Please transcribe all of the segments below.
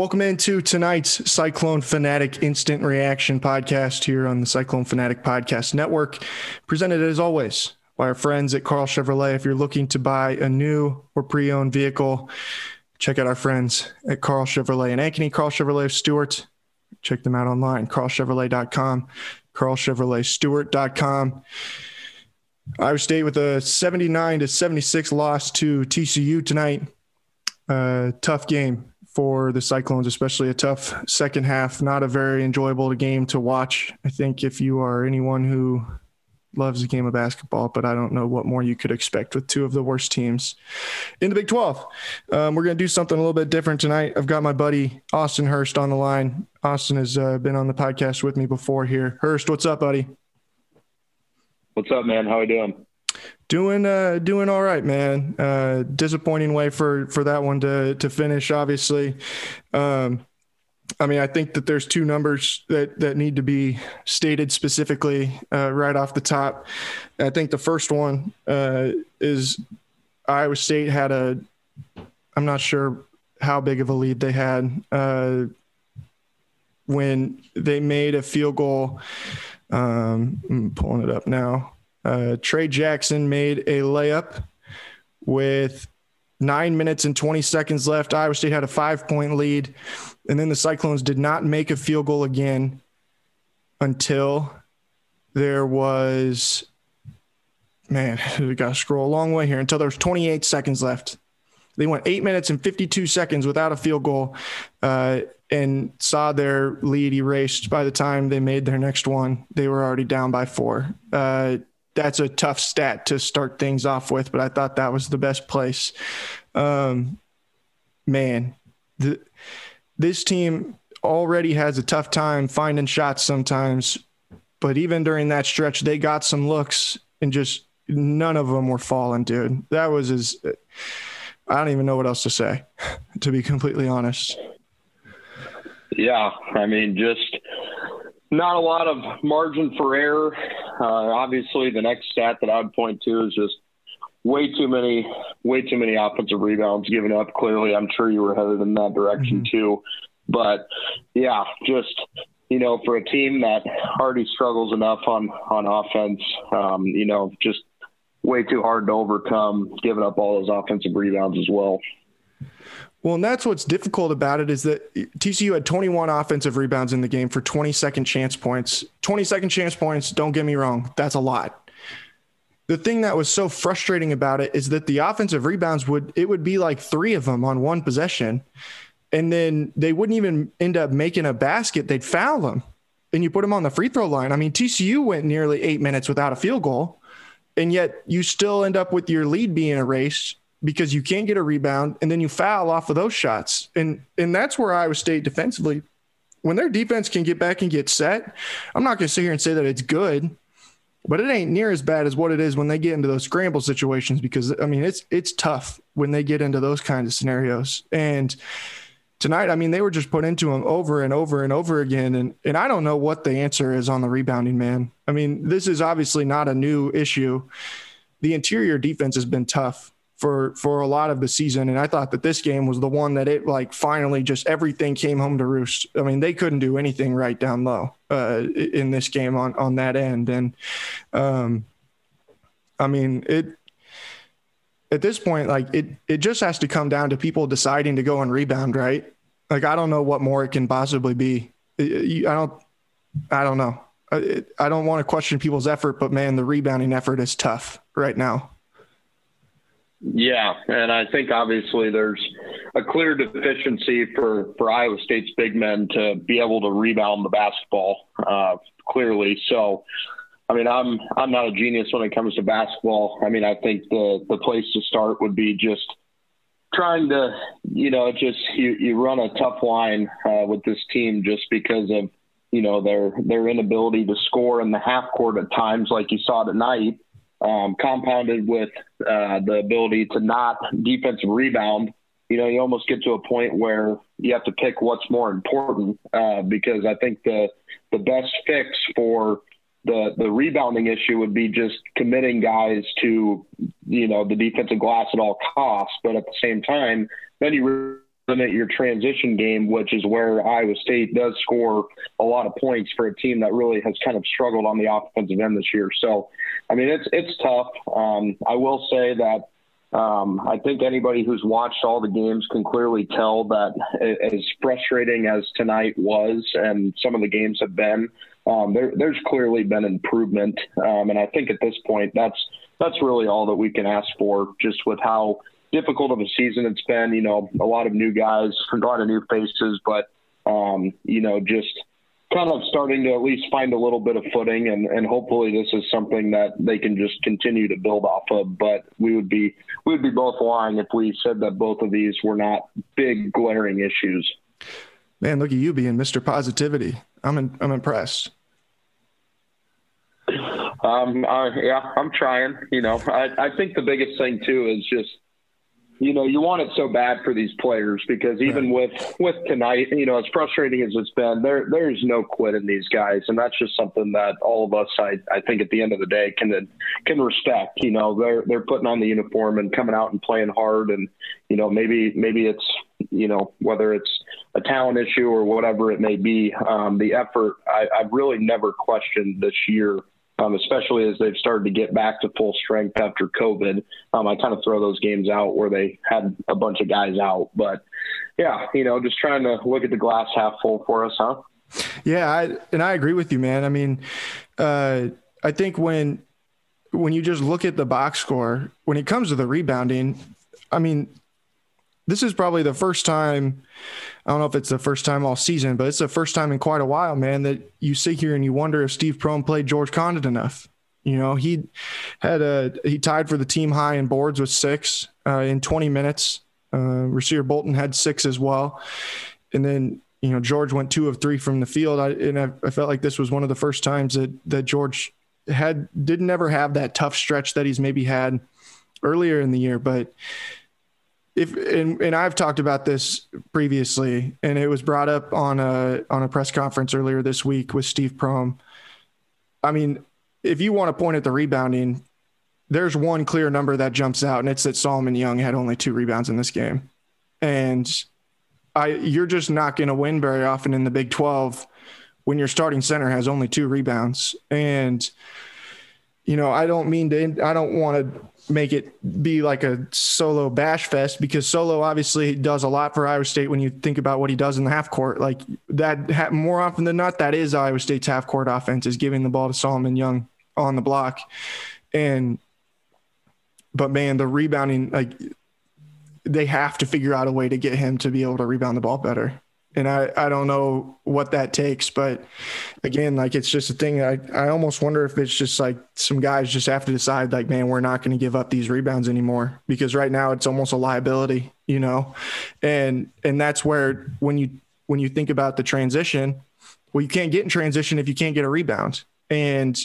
Welcome into tonight's Cyclone Fanatic Instant Reaction podcast here on the Cyclone Fanatic Podcast Network. Presented as always by our friends at Karl Chevrolet. If you're looking to buy a new or pre owned vehicle, check out our friends at Karl Chevrolet and Ankeny, Karl Chevrolet of Stuart. Check them out online, karlchevrolet.com, karlchevroletstuart.com. Iowa State with a 79 to 76 loss to TCU tonight. Uh, tough game for the Cyclones, especially a tough second half. Not a very enjoyable game to watch. I think if you are anyone who loves the game of basketball, but I don't know what more you could expect with two of the worst teams in the Big 12. Um, we're going to do something a little bit different tonight. I've got my buddy Austin Hurst on the line. Austin has uh, been on the podcast with me before here. Hurst, what's up, buddy? What's up, man? How are you doing? Doing uh doing all right, man. Uh disappointing way for for that one to to finish, obviously. Um I mean, I think that there's two numbers that that need to be stated specifically uh, right off the top. I think the first one uh, is Iowa State had a. I'm not sure how big of a lead they had uh, when they made a field goal. Um, I'm pulling it up now. Uh, Tre Jackson made a layup with nine minutes and 20 seconds left. Iowa State had a five point lead. And then the Cyclones did not make a field goal again until there was, man, we got to scroll a long way here until there was 28 seconds left. They went eight minutes and 52 seconds without a field goal uh, and saw their lead erased by the time they made their next one. They were already down by four. Uh, that's a tough stat to start things off with, but I thought that was the best place. Um, man, the, this team already has a tough time finding shots sometimes, but even during that stretch, they got some looks and just none of them were falling, dude. That was as I don't even know what else to say, to be completely honest. Yeah, I mean, just not a lot of margin for error. Uh, obviously, the next stat that I would point to is just way too many, way too many offensive rebounds given up. Clearly, I'm sure you were headed in that direction mm-hmm. too. But yeah, just you know, for a team that already struggles enough on on offense, um, you know, just way too hard to overcome, giving up all those offensive rebounds as well. Well, and that's what's difficult about it is that TCU had 21 offensive rebounds in the game for 20 second chance points. 20 second chance points, don't get me wrong, that's a lot. The thing that was so frustrating about it is that the offensive rebounds would it would be like 3 of them on one possession and then they wouldn't even end up making a basket, they'd foul them. And you put them on the free throw line. I mean, TCU went nearly 8 minutes without a field goal and yet you still end up with your lead being erased because you can't get a rebound and then you foul off of those shots. And and that's where Iowa State defensively, when their defense can get back and get set, I'm not going to sit here and say that it's good, but it ain't near as bad as what it is when they get into those scramble situations because I mean it's it's tough when they get into those kinds of scenarios. And tonight, I mean, they were just put into them over and over and over again. And and I don't know what the answer is on the rebounding, man. I mean, this is obviously not a new issue. The interior defense has been tough for for a lot of the season. And i thought that this game was the one that it like finally just everything came home to roost. I mean they couldn't do anything right down low uh, in this game on on that end. And um i mean it at this point like it it just has to come down to people deciding to go and rebound right? Like i don't know what more it can possibly be. I don't i don't know. I, I don't want to question people's effort but man the rebounding effort is tough right now yeah, and I think obviously there's a clear deficiency for, for Iowa State's big men to be able to rebound the basketball uh, clearly. So, I mean, I'm I'm not a genius when it comes to basketball. I mean, I think the the place to start would be just trying to, you know, just you, you run a tough line uh, with this team just because of you know their their inability to score in the half court at times, like you saw tonight um, compounded with uh, the ability to not defensive rebound, you know, you almost get to a point where you have to pick what's more important uh, because I think the the best fix for the the rebounding issue would be just committing guys to you know the defensive glass at all costs, but at the same time, then you limit your transition game, which is where Iowa State does score a lot of points for a team that really has kind of struggled on the offensive end this year. So, I mean, it's it's tough. Um, I will say that um, I think anybody who's watched all the games can clearly tell that as frustrating as tonight was, and some of the games have been, um, there, there's clearly been improvement. Um, and I think at this point, that's that's really all that we can ask for, just with how difficult of a season it's been. You know, a lot of new guys, a lot of new faces, but um, you know, just kind of starting to at least find a little bit of footing and, and hopefully this is something that they can just continue to build off of. But we would be we would be both lying if we said that both of these were not big glaring issues. Man, look at you being Mr. Positivity. I'm in, I'm impressed. Um, uh, yeah, I'm trying. You know, I, I think the biggest thing too is just you know, you want it so bad for these players because even right. with with tonight, you know, as frustrating as it's been, there there's no quit in these guys, and that's just something that all of us, I I think, at the end of the day, can can respect. You know, they're they're putting on the uniform and coming out and playing hard, and you know, maybe maybe it's you know whether it's a talent issue or whatever it may be, um, the effort I, I've really never questioned this year um, especially as they've started to get back to full strength after COVID. Um, I kind of throw those games out where they had a bunch of guys out. But yeah, you know, just trying to look at the glass half full for us, huh? Yeah, I, and I agree with you, man. I mean, uh, I think when when you just look at the box score, when it comes to the rebounding, I mean, this is probably the first time I don't know if it's the first time all season, but it's the first time in quite a while, man, that you sit here and you wonder if Steve Prohm played George Conditt enough. You know, he had a he tied for the team high in boards with six uh, in 20 minutes. Uh, Rasir Bolton had six as well, and then you know George went two of three from the field. I, and I, I felt like this was one of the first times that that George had didn't ever have that tough stretch that he's maybe had earlier in the year, but if and, and I've talked about this previously, and it was brought up on a on a press conference earlier this week with Steve Prohm. I mean, if you want to point at the rebounding, there's one clear number that jumps out, and it's that Solomon Young had only two rebounds in this game, and I you're just not going to win very often in the Big Twelve when your starting center has only two rebounds, and you know I don't mean to I don't want to make it be like a solo bash fest because solo obviously does a lot for Iowa State when you think about what he does in the half court. Like that, more often than not, that is Iowa State's half court offense is giving the ball to Solomon Young on the block, and but man, the rebounding like they have to figure out a way to get him to be able to rebound the ball better and I, I don't know what that takes, but again, like it's just a thing. I, I almost wonder if it's just like some guys just have to decide, like, man, we're not going to give up these rebounds anymore because right now it's almost a liability, you know, and and that's where when you when you think about the transition, well, you can't get in transition if you can't get a rebound, and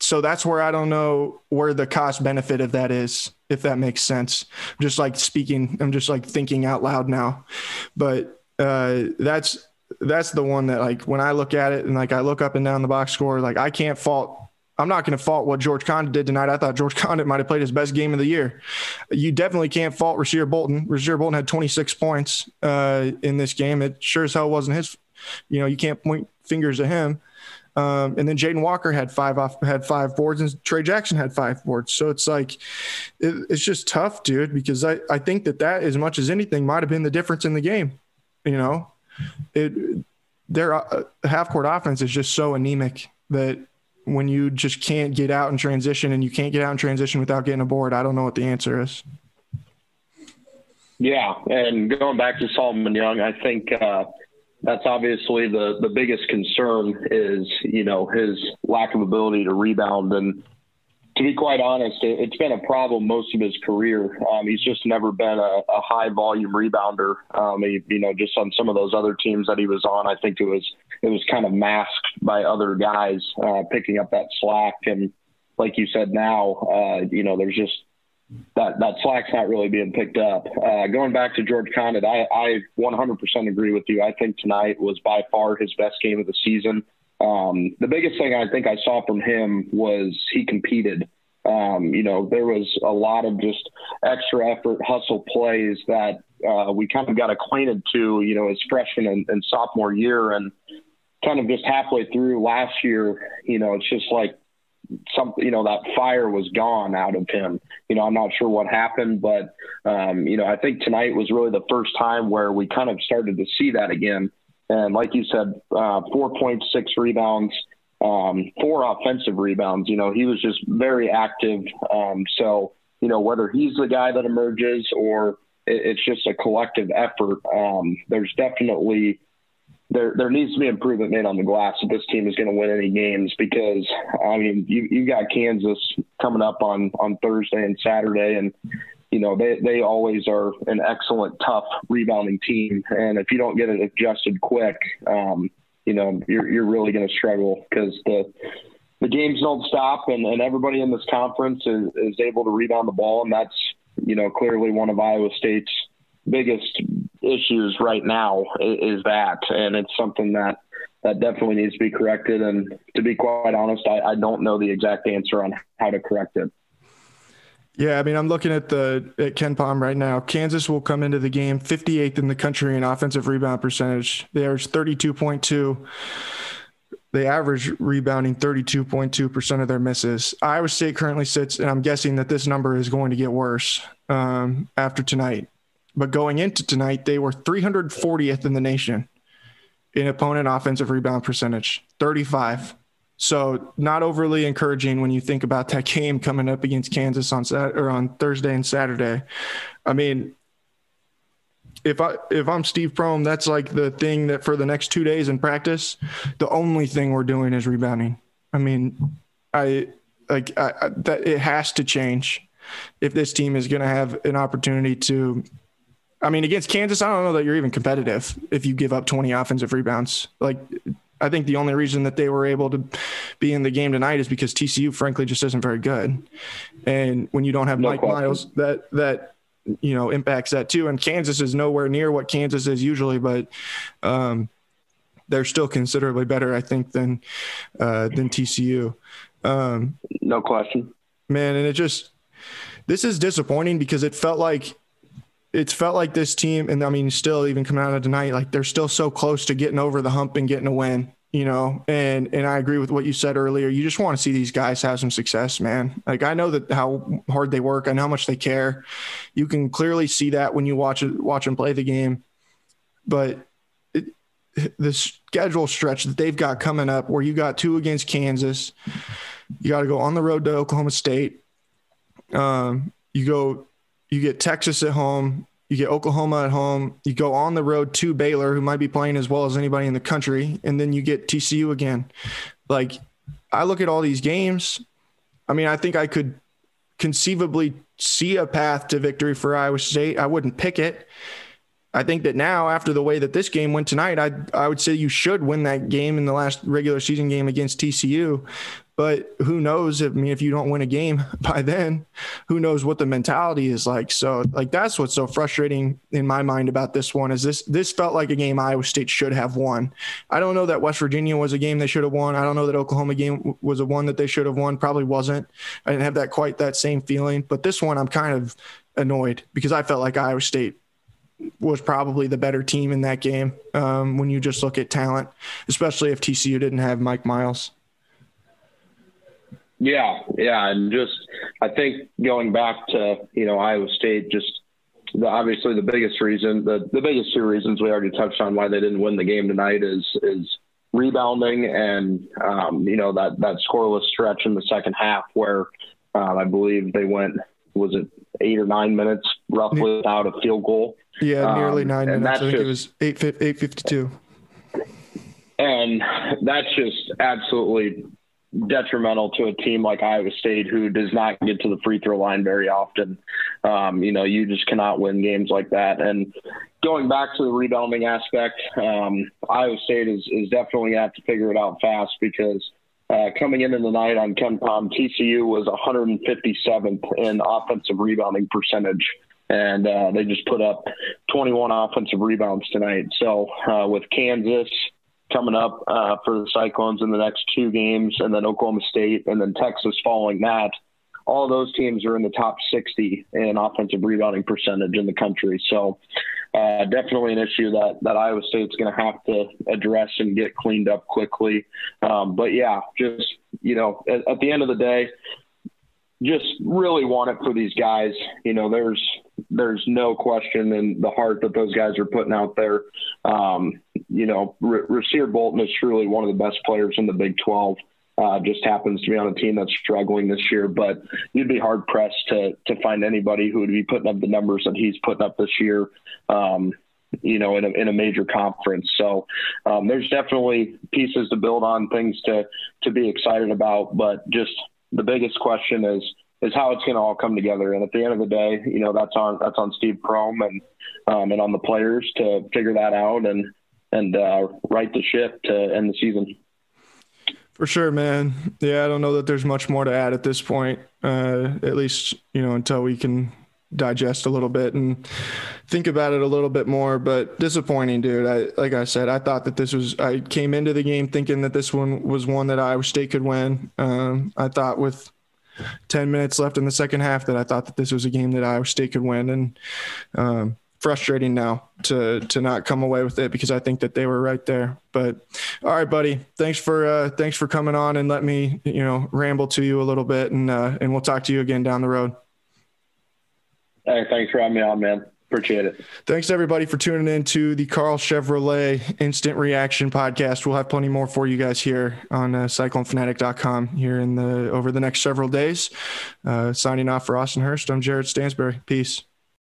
so that's where I don't know where the cost benefit of that is, if that makes sense. I'm just like speaking, I'm just like thinking out loud now, but uh, that's that's the one that like when I look at it and like I look up and down the box score, like I can't fault. I'm not going to fault what George Conditt did tonight. I thought George Conditt might have played his best game of the year. You definitely can't fault Rasir Bolton. Rasir Bolton had 26 points uh, in this game. It sure as hell wasn't his. You know, you can't point fingers at him. Um, and then Jaden Walker had five off, had five boards, and Tre Jackson had five boards. So it's like, it, it's just tough, dude. Because I, I think that that as much as anything might have been the difference in the game. You know, it their uh, half court offense is just so anemic that when you just can't get out and transition and you can't get out and transition without getting a board, I don't know what the answer is. Yeah, and going back to Solomon Young, I think uh, that's obviously the the biggest concern is you know his lack of ability to rebound and to be quite honest, it, has been a problem most of his career. Um, he's just never been a, a high volume rebounder. Um, he, you know, just on some of those other teams that he was on, I think it was it was kind of masked by other guys uh, picking up that slack. And like you said, now uh, you know there's just that that slack's not really being picked up. Uh, going back to George Conditt, I, I 100% agree with you. I think tonight was by far his best game of the season. Um, the biggest thing I think I saw from him was he competed. Um, you know, there was a lot of just extra effort, hustle plays that uh, we kind of got acquainted to, you know, his freshman and, and sophomore year, and kind of just halfway through last year, you know, it's just like something, you know, that fire was gone out of him. You know, I'm not sure what happened, but, um, you know, I think tonight was really the first time where we kind of started to see that again. And like you said, uh, 4.6 rebounds, um, four offensive rebounds. You know, he was just very active. Um, so, you know, whether he's the guy that emerges or it, it's just a collective effort, um, there's definitely there there needs to be improvement made on the glass if this team is going to win any games because I mean you you got Kansas coming up on on Thursday and Saturday and you know they they always are an excellent tough rebounding team and if you don't get it adjusted quick um, you know you're you're really going to struggle because the the games don't stop and, and everybody in this conference is, is able to rebound the ball and that's you know clearly one of Iowa State's biggest issues right now is, is that, and it's something that that definitely needs to be corrected. And to be quite honest, I, I don't know the exact answer on how to correct it. Yeah, I mean, I'm looking at the at KenPom right now. Kansas will come into the game 58th in the country in offensive rebound percentage. They average 32.2. They average rebounding 32.2% of their misses. Iowa State currently sits, and I'm guessing that this number is going to get worse um, after tonight. But going into tonight, they were 340th in the nation in opponent offensive rebound percentage, 35. So not overly encouraging when you think about that game coming up against Kansas on Sat or on Thursday and Saturday. I mean, if I if I'm Steve Prohm, that's like the thing that for the next two days in practice, the only thing we're doing is rebounding. I mean, I like I, that it has to change if this team is going to have an opportunity to I mean, against Kansas, I don't know that you're even competitive if you give up 20 offensive rebounds. Like, I think the only reason that they were able to be in the game tonight is because TCU, frankly, just isn't very good. And when you don't have no Mike question. Miles, that that you know impacts that too. And Kansas is nowhere near what Kansas is usually, but um, they're still considerably better, I think, than uh, than TCU. Um, no question, man. And it just this is disappointing because it felt like it's felt like this team, and I mean, still even coming out of tonight, like they're still so close to getting over the hump and getting a win. You know, and and I agree with what you said earlier. You just want to see these guys have some success, man. Like I know that how hard they work, and how much they care. You can clearly see that when you watch watch them play the game. But it, the schedule stretch that they've got coming up, where you got two against Kansas, you got to go on the road to Oklahoma State. Um, you go you get Texas at home, you get Oklahoma at home, you go on the road to Baylor, who might be playing as well as anybody in the country, and then you get TCU again. Like, I look at all these games. I mean, I think I could conceivably see a path to victory for Iowa State. I wouldn't pick it. I think that now, after the way that this game went tonight, I I would say you should win that game in the last regular season game against TCU. But who knows? I mean, if you don't win a game by then, who knows what the mentality is like? So, like that's what's so frustrating in my mind about this one is this this felt like a game Iowa State should have won. I don't know that West Virginia was a game they should have won. I don't know that Oklahoma game was a one that they should have won. Probably wasn't. I didn't have that quite that same feeling. But this one, I'm kind of annoyed because I felt like Iowa State was probably the better team in that game um, when you just look at talent, especially if TCU didn't have Mike Miles. Yeah, yeah, and just I think going back to you know Iowa State, just the, obviously the biggest reason, the the biggest two reasons we already touched on why they didn't win the game tonight is is rebounding and um, you know that that scoreless stretch in the second half where um, I believe they went was it eight or nine minutes roughly without a field goal. Yeah, nearly um, nine minutes. I think just, it was eight eight fifty two. And that's just absolutely detrimental to a team like Iowa State, who does not get to the free throw line very often. Um, you know, you just cannot win games like that. And going back to the rebounding aspect, um, Iowa State is, is definitely going to have to figure it out fast because uh, coming into the night on KenPom, TCU was 157th in offensive rebounding percentage. And uh, they just put up 21 offensive rebounds tonight. So uh, with Kansas, coming up uh, for the Cyclones in the next two games, and then Oklahoma State, and then Texas following that. all those teams are in the top 60 in offensive rebounding percentage in the country. So uh, definitely an issue that that Iowa State's going to have to address and get cleaned up quickly. Um, but yeah, just you know, at, at the end of the day, just really want it for these guys. You know, there's there's no question in the heart that those guys are putting out there. Um, you know, Rasir Bolton is truly one of the best players in the Big 12. Uh, just happens to be on a team that's struggling this year, but you'd be hard pressed to to find anybody who would be putting up the numbers that he's putting up this year. Um, you know, in a, in a major conference. So um, there's definitely pieces to build on, things to to be excited about. But just the biggest question is is how it's going to all come together. And at the end of the day, you know, that's on that's on Steve Prohm and um, and on the players to figure that out and and uh, right the ship to end the season. For sure, man. Yeah, I don't know that there's much more to add at this point. Uh, at least you know until we can digest a little bit and think about it a little bit more. But disappointing, dude. I like I said, I thought that this was. I came into the game thinking that this one was one that Iowa State could win. Um, I thought with 10 minutes left in the second half that I thought that this was a game that Iowa State could win. And um, frustrating now to to not come away with it because I think that they were right there. But all right, buddy, thanks for uh, thanks for coming on and let me you know ramble to you a little bit, and uh, and we'll talk to you again down the road. Hey, thanks for having me on, man. Appreciate it. Thanks everybody for tuning in to the Karl Chevrolet Instant Reaction Podcast. We'll have plenty more for you guys here on uh, CycloneFanatic.com here in the over the next several days. Uh, signing off for Austin Hurst, I'm Jared Stansbury. Peace.